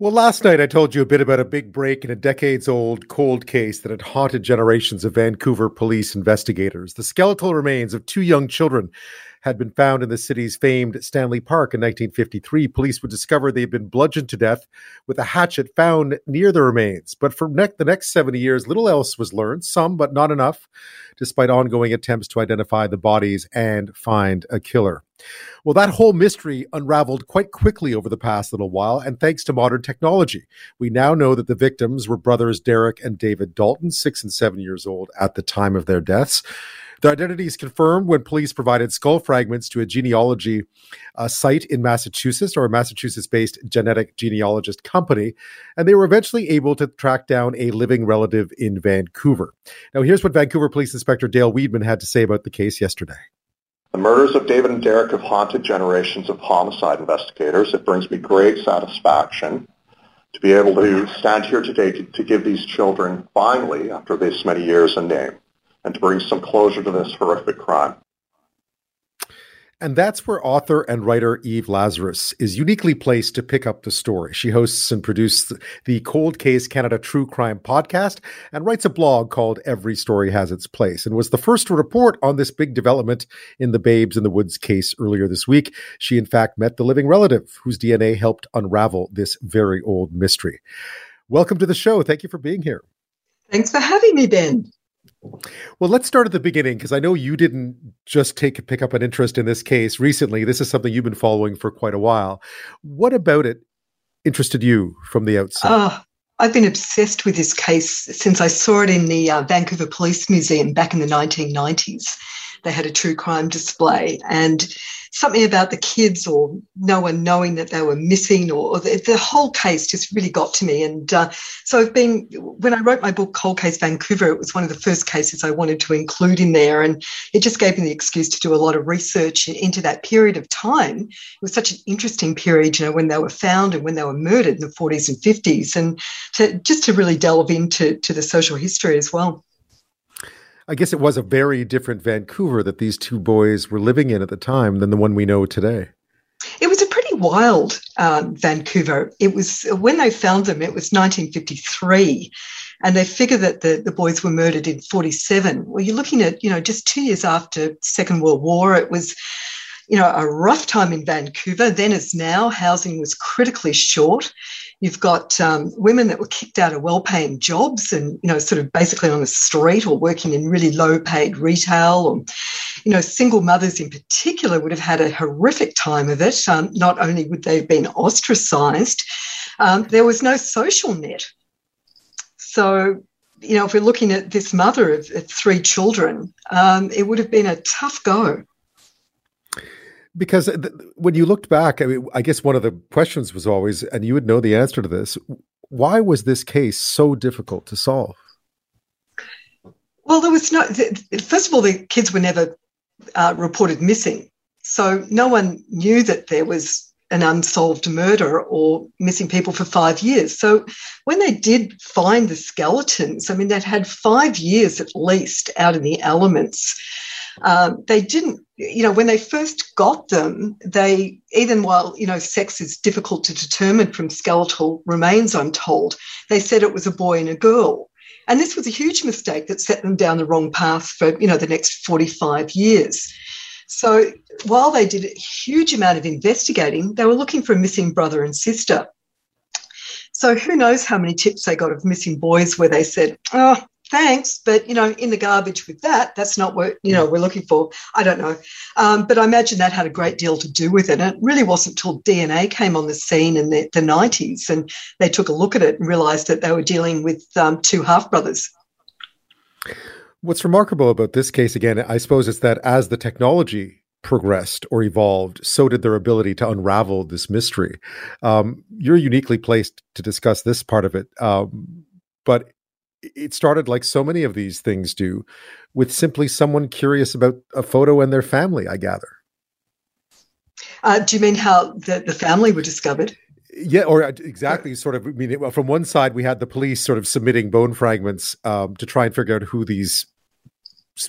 Well, last night I told you a bit about a big break in a decades old cold case that had haunted generations of Vancouver police investigators. The skeletal remains of two young children had been found in the city's famed Stanley Park in 1953. Police would discover they had been bludgeoned to death with a hatchet found near the remains. But for ne- the next 70 years, little else was learned, some, but not enough, despite ongoing attempts to identify the bodies and find a killer. Well, that whole mystery unraveled quite quickly over the past little while, and thanks to modern technology. We now know that the victims were brothers Derek and David D'Alton, six and seven years old at the time of their deaths. Their identities confirmed when police provided skull fragments to a genealogy uh, site in Massachusetts or a Massachusetts based genetic genealogist company. And they were eventually able to track down a living relative in Vancouver. Now, here's what Vancouver Police Inspector Dale Weidman had to say about the case yesterday. The murders of David and Derek have haunted generations of homicide investigators. It brings me great satisfaction to be able to stand here today to, to give these children finally, after this many years, a name and to bring some closure to this horrific crime. And that's where author and writer Eve Lazarus is uniquely placed to pick up the story. She hosts and produces the Cold Case Canada True Crime podcast and writes a blog called Every Story Has Its Place and was the first to report on this big development in the Babes in the Woods case earlier this week. She, in fact, met the living relative whose DNA helped unravel this very old mystery. Welcome to the show. Thank you for being here. Thanks for having me, Ben. Well, let's start at the beginning because I know you didn't just take pick up an interest in this case recently. This is something you've been following for quite a while. What about it interested you from the outset? Uh, I've been obsessed with this case since I saw it in the uh, Vancouver Police Museum back in the 1990s. They had a true crime display, and something about the kids or no one knowing that they were missing or, or the, the, whole case just really got to me. And uh, so I've been, when I wrote my book, Cold Case Vancouver, it was one of the first cases I wanted to include in there. And it just gave me the excuse to do a lot of research into that period of time. It was such an interesting period, you know, when they were found and when they were murdered in the 40s and 50s. And to, just to really delve into to the social history as well. I guess it was a very different Vancouver that these two boys were living in at the time than the one we know today. It was a pretty wild um, Vancouver. It was when they found them, it was 1953, and they figure that the, the boys were murdered in 47. Well, you're looking at, you know, just two years after Second World War. It was you know, a rough time in Vancouver. Then as now, housing was critically short. You've got um, women that were kicked out of well-paying jobs and, you know, sort of basically on the street or working in really low-paid retail. Or, you know, single mothers in particular would have had a horrific time of it. Um, not only would they have been ostracised, um, there was no social net. So, you know, if we're looking at this mother of, of three children, um, it would have been a tough go because th- when you looked back, I mean, I guess one of the questions was always, and you would know the answer to this: why was this case so difficult to solve? Well, there was no. First of all, the kids were never uh, reported missing, so no one knew that there was an unsolved murder or missing people for five years. So when they did find the skeletons, I mean, they'd had five years at least out in the elements. Um, they didn't, you know, when they first got them, they, even while, you know, sex is difficult to determine from skeletal remains, I'm told, they said it was a boy and a girl. And this was a huge mistake that set them down the wrong path for, you know, the next 45 years. So while they did a huge amount of investigating, they were looking for a missing brother and sister. So who knows how many tips they got of missing boys where they said, oh, thanks, but you know, in the garbage with that, that's not what you know we're looking for. I don't know, um, but I imagine that had a great deal to do with it. And it really wasn't until DNA came on the scene in the, the 90s and they took a look at it and realised that they were dealing with um, two half brothers. What's remarkable about this case, again, I suppose, is that as the technology progressed or evolved, so did their ability to unravel this mystery. Um, you're uniquely placed to discuss this part of it. Um, but it started like so many of these things do with simply someone curious about a photo and their family, I gather. Uh, do you mean how the, the family were discovered? Yeah, or uh, exactly. Sort of. I mean, well, from one side, we had the police sort of submitting bone fragments um, to try and figure out who these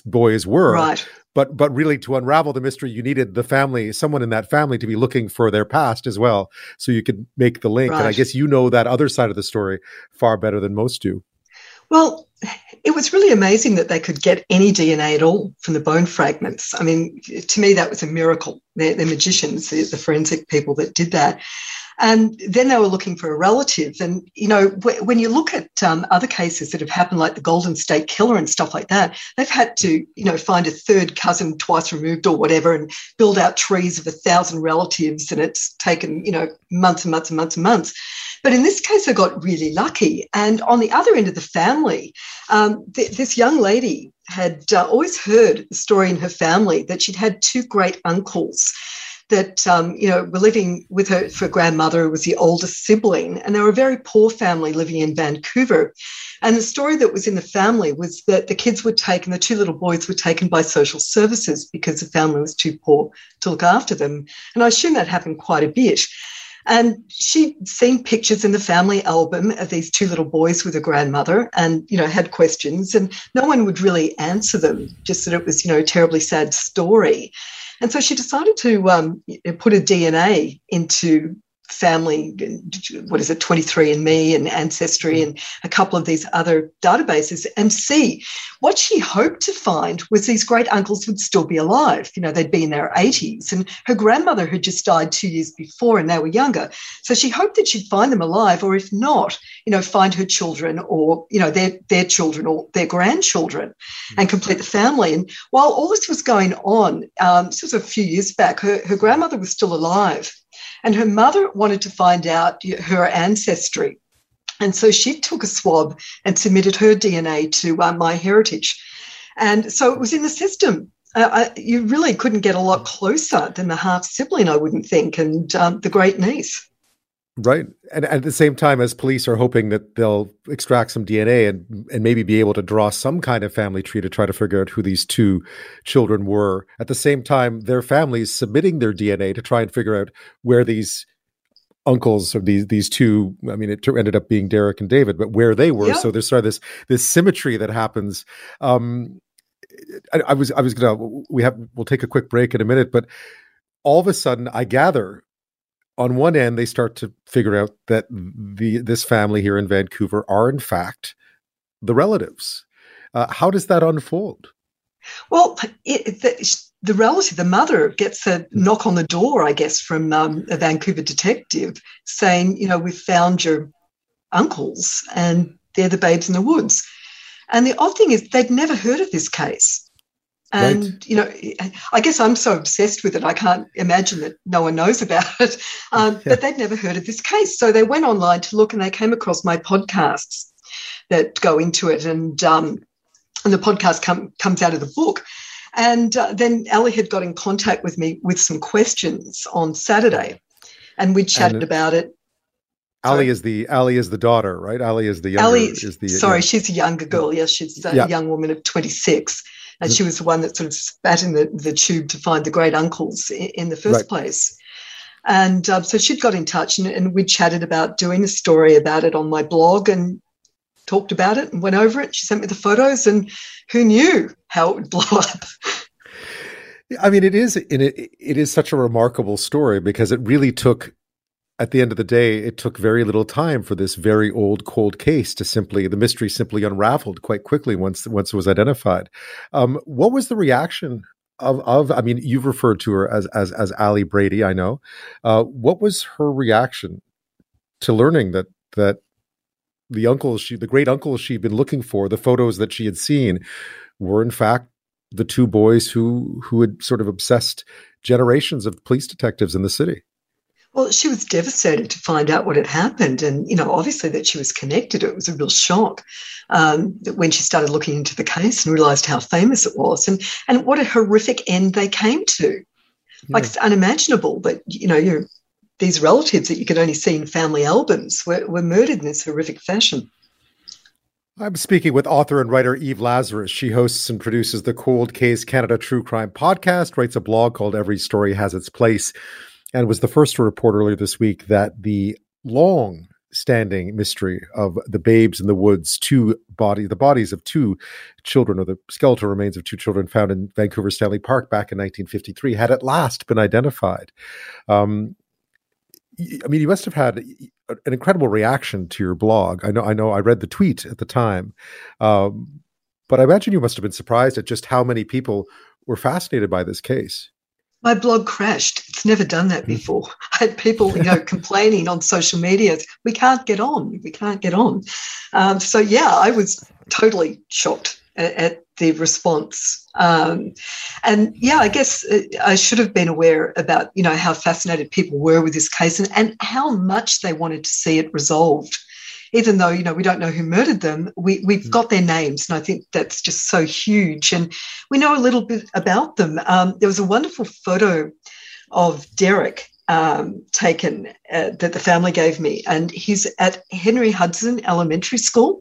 boys were. Right. but but really to unravel the mystery you needed the family someone in that family to be looking for their past as well so you could make the link right. and i guess you know that other side of the story far better than most do well it was really amazing that they could get any dna at all from the bone fragments i mean to me that was a miracle they're, they're magicians the, the forensic people that did that and then they were looking for a relative. And, you know, when you look at um, other cases that have happened, like the Golden State Killer and stuff like that, they've had to, you know, find a third cousin twice removed or whatever and build out trees of a thousand relatives. And it's taken, you know, months and months and months and months. But in this case, I got really lucky. And on the other end of the family, um, th- this young lady had uh, always heard the story in her family that she'd had two great uncles that um, you know were living with her for grandmother who was the oldest sibling. And they were a very poor family living in vancouver. And the story that was in the family was that the kids were taken the two little boys were taken by social services because the family was too poor to look after them. And i assume that happened quite a bit and she'd seen pictures in the family album of these two little boys with a grandmother and, you know, had questions and no one would really answer them, just that it was, you know, a terribly sad story. And so she decided to um, put a DNA into family, what is it, 23andMe and Ancestry and a couple of these other databases and see what she hoped to find was these great uncles would still be alive. You know, they'd be in their 80s and her grandmother had just died two years before and they were younger. So she hoped that she'd find them alive or if not, you know, find her children or, you know, their, their children or their grandchildren mm-hmm. and complete the family. And while all this was going on, um, this was a few years back, her, her grandmother was still alive and her mother wanted to find out her ancestry. And so she took a swab and submitted her DNA to uh, MyHeritage. And so it was in the system. Uh, I, you really couldn't get a lot closer than the half sibling, I wouldn't think, and um, the great niece. Right. And at the same time, as police are hoping that they'll extract some DNA and, and maybe be able to draw some kind of family tree to try to figure out who these two children were. At the same time, their families submitting their DNA to try and figure out where these uncles of these these two i mean it ended up being derek and david but where they were so there's sort of this this symmetry that happens um I, I was i was gonna we have we'll take a quick break in a minute but all of a sudden i gather on one end, they start to figure out that the this family here in Vancouver are in fact the relatives. Uh, how does that unfold? Well, it, the, the, relative, the mother, gets a knock on the door, I guess, from um, a Vancouver detective saying, you know, we've found your uncles and they're the babes in the woods. And the odd thing is, they'd never heard of this case. And, right. you know, I guess I'm so obsessed with it, I can't imagine that no one knows about it. Um, yeah. But they'd never heard of this case. So they went online to look and they came across my podcasts that go into it. And, um, and the podcast com- comes out of the book. And uh, then Ali had got in contact with me with some questions on Saturday. And we chatted and about it. Ali is the Ali is the daughter, right? Ali is the younger. Ali, is the sorry, yeah. she's a younger girl. Yes, she's a yeah. young woman of twenty six and she was the one that sort of spat in the, the tube to find the great uncles in, in the first right. place. And um, so she'd got in touch and, and we chatted about doing a story about it on my blog and talked about it and went over it. She sent me the photos, and who knew how it would blow up? I mean, it is it, it is such a remarkable story because it really took at the end of the day, it took very little time for this very old cold case to simply the mystery simply unraveled quite quickly once once it was identified. Um, what was the reaction of of? I mean, you've referred to her as as as Ali Brady. I know. Uh, what was her reaction to learning that that the uncle she the great uncle she'd been looking for, the photos that she had seen, were in fact the two boys who who had sort of obsessed generations of police detectives in the city. Well, she was devastated to find out what had happened. And, you know, obviously that she was connected. It was a real shock um, when she started looking into the case and realized how famous it was and, and what a horrific end they came to. Yeah. Like it's unimaginable, but, you know, you're, these relatives that you could only see in family albums were, were murdered in this horrific fashion. I'm speaking with author and writer Eve Lazarus. She hosts and produces the Cold Case Canada True Crime podcast, writes a blog called Every Story Has Its Place and was the first to report earlier this week that the long standing mystery of the babes in the woods, two body, the bodies of two children, or the skeletal remains of two children found in Vancouver Stanley Park back in 1953, had at last been identified. Um, I mean, you must have had an incredible reaction to your blog. I know, I know, I read the tweet at the time, um, but I imagine you must have been surprised at just how many people were fascinated by this case my blog crashed. It's never done that mm. before. I had people, you know, complaining on social media, we can't get on, we can't get on. Um, so yeah, I was totally shocked at, at the response. Um, and yeah, I guess uh, I should have been aware about, you know, how fascinated people were with this case and, and how much they wanted to see it resolved even though you know we don't know who murdered them, we we've mm. got their names, and I think that's just so huge. And we know a little bit about them. Um, there was a wonderful photo of Derek um, taken uh, that the family gave me, and he's at Henry Hudson Elementary School.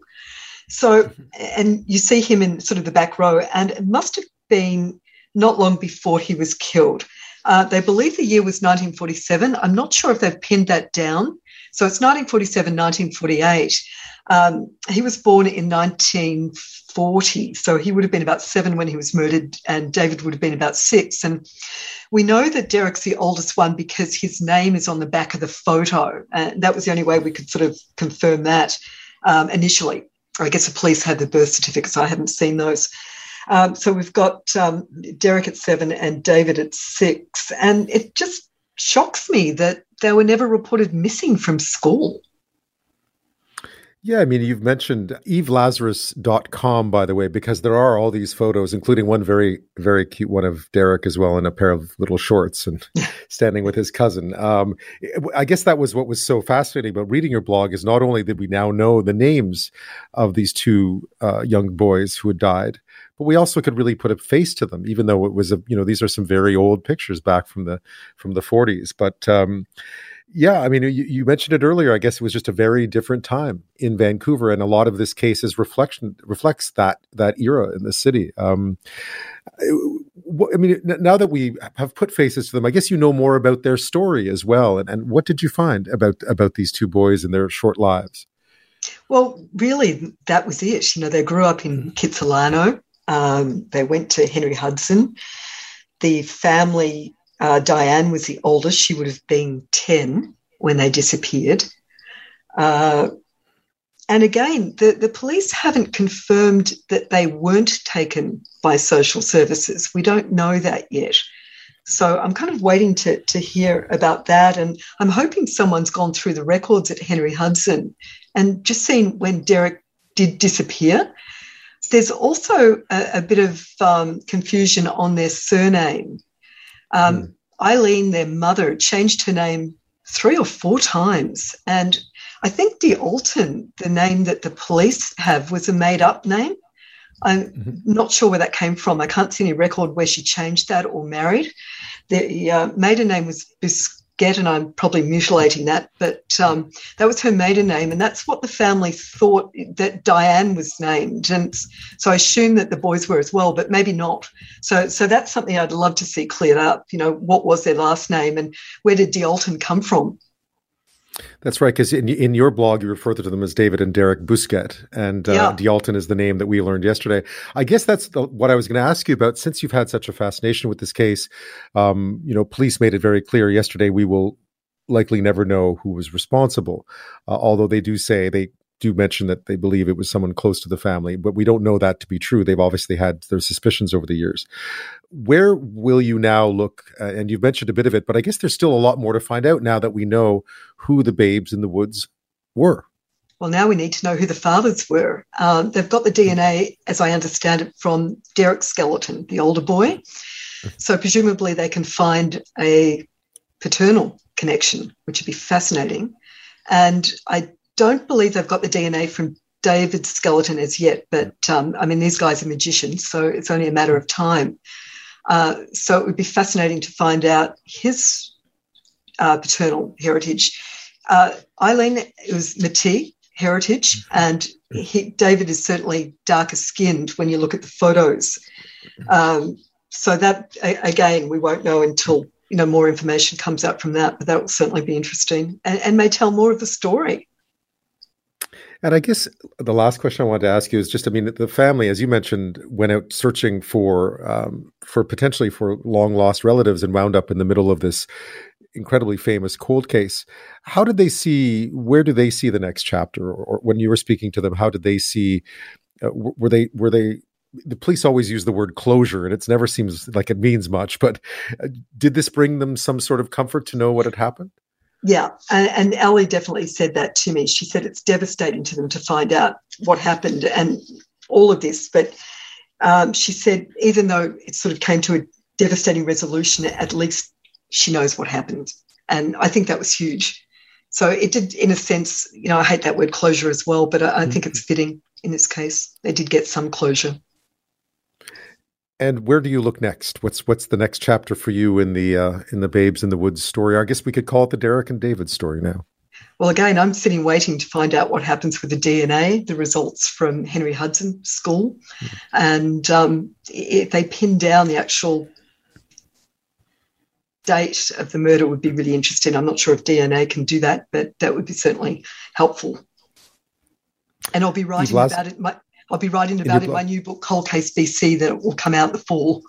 So, mm-hmm. and you see him in sort of the back row, and it must have been not long before he was killed. Uh, they believe the year was 1947. I'm not sure if they've pinned that down, so it's 1947, 1948. Um, he was born in 1940, so he would have been about seven when he was murdered, and David would have been about six. And we know that Derek's the oldest one because his name is on the back of the photo, and that was the only way we could sort of confirm that um, initially. I guess the police had the birth certificates. I haven't seen those. Um, so we've got um, Derek at seven and David at six, and it just shocks me that they were never reported missing from school. Yeah, I mean, you've mentioned evelazarus.com, by the way, because there are all these photos, including one very, very cute one of Derek as well in a pair of little shorts and standing with his cousin. Um, I guess that was what was so fascinating about reading your blog is not only that we now know the names of these two uh, young boys who had died, but we also could really put a face to them, even though it was a, you know, these are some very old pictures back from the, from the 40s. But, um, yeah, I mean, you, you, mentioned it earlier. I guess it was just a very different time in Vancouver, and a lot of this case is reflection reflects that that era in the city. Um, I mean, now that we have put faces to them, I guess you know more about their story as well. And, and what did you find about about these two boys and their short lives? Well, really, that was it. You know, they grew up in mm-hmm. Kitsilano. Um, they went to Henry Hudson. The family uh, Diane was the oldest. She would have been 10 when they disappeared. Uh, and again, the, the police haven't confirmed that they weren't taken by social services. We don't know that yet. So I'm kind of waiting to, to hear about that. And I'm hoping someone's gone through the records at Henry Hudson and just seen when Derek did disappear. There's also a, a bit of um, confusion on their surname. Um, mm. Eileen, their mother, changed her name three or four times. And I think D'Alton, the name that the police have, was a made up name. I'm mm-hmm. not sure where that came from. I can't see any record where she changed that or married. The uh, maiden name was Bis- get, and I'm probably mutilating that, but um, that was her maiden name, and that's what the family thought that Diane was named, and so I assume that the boys were as well, but maybe not. So, so that's something I'd love to see cleared up. You know, what was their last name, and where did D'Alton come from? That's right, because in, in your blog, you refer to them as David and Derek Busquet, and uh, yeah. D'Alton is the name that we learned yesterday. I guess that's the, what I was going to ask you about. Since you've had such a fascination with this case, um, you know, police made it very clear yesterday we will likely never know who was responsible, uh, although they do say they do mention that they believe it was someone close to the family, but we don't know that to be true. They've obviously had their suspicions over the years. Where will you now look? Uh, and you've mentioned a bit of it, but I guess there's still a lot more to find out now that we know who the babes in the woods were. Well, now we need to know who the fathers were. Um, they've got the DNA, as I understand it, from Derek's skeleton, the older boy. So presumably they can find a paternal connection, which would be fascinating. And I don't believe they've got the DNA from David's skeleton as yet, but um, I mean, these guys are magicians, so it's only a matter of time. Uh, so it would be fascinating to find out his uh, paternal heritage. Uh, Eileen was Métis heritage, and he, David is certainly darker skinned when you look at the photos. Um, so that again, we won't know until you know more information comes out from that, but that will certainly be interesting and, and may tell more of the story. And I guess the last question I wanted to ask you is just, I mean, the family, as you mentioned, went out searching for um, for potentially for long lost relatives and wound up in the middle of this incredibly famous cold case. How did they see? Where do they see the next chapter? Or, or when you were speaking to them, how did they see? Uh, were they were they the police always use the word closure and it never seems like it means much but uh, did this bring them some sort of comfort to know what had happened yeah and, and ellie definitely said that to me. She said it's devastating to them to find out what happened and all of this but um, she said even though it sort of came to a devastating resolution at least she knows what happened. And i think that was huge. So it did in a sense you know i hate that word closure as well but i, I think it's fitting in this case. They did get some closure and where do you look next? What's what's the next chapter for you in the uh, in the Babes in the Woods story? I guess we could call it the Derek and David story now. Well, again, I'm sitting waiting to find out what happens with the DNA, the results from Henry Hudson School, mm. and um, if they pin down the actual date of the murder, would be really interesting. I'm not sure if DNA can do that, but that would be certainly helpful. And I'll be writing about it. My, I'll be writing about in, in my new book, Cold Case BC, that will come out in the fall.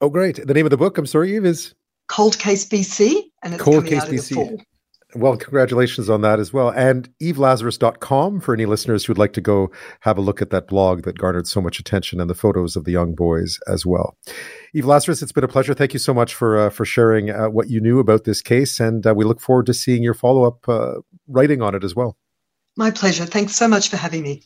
oh, great. The name of the book, I'm sorry, Eve, is? Cold Case BC, and it's Cold Case BC. Well, congratulations on that as well. And evelazarus.com for any listeners who'd like to go have a look at that blog that garnered so much attention and the photos of the young boys as well. Eve Lazarus, it's been a pleasure. Thank you so much for uh, for sharing uh, what you knew about this case. And uh, we look forward to seeing your follow up uh, writing on it as well. My pleasure. Thanks so much for having me.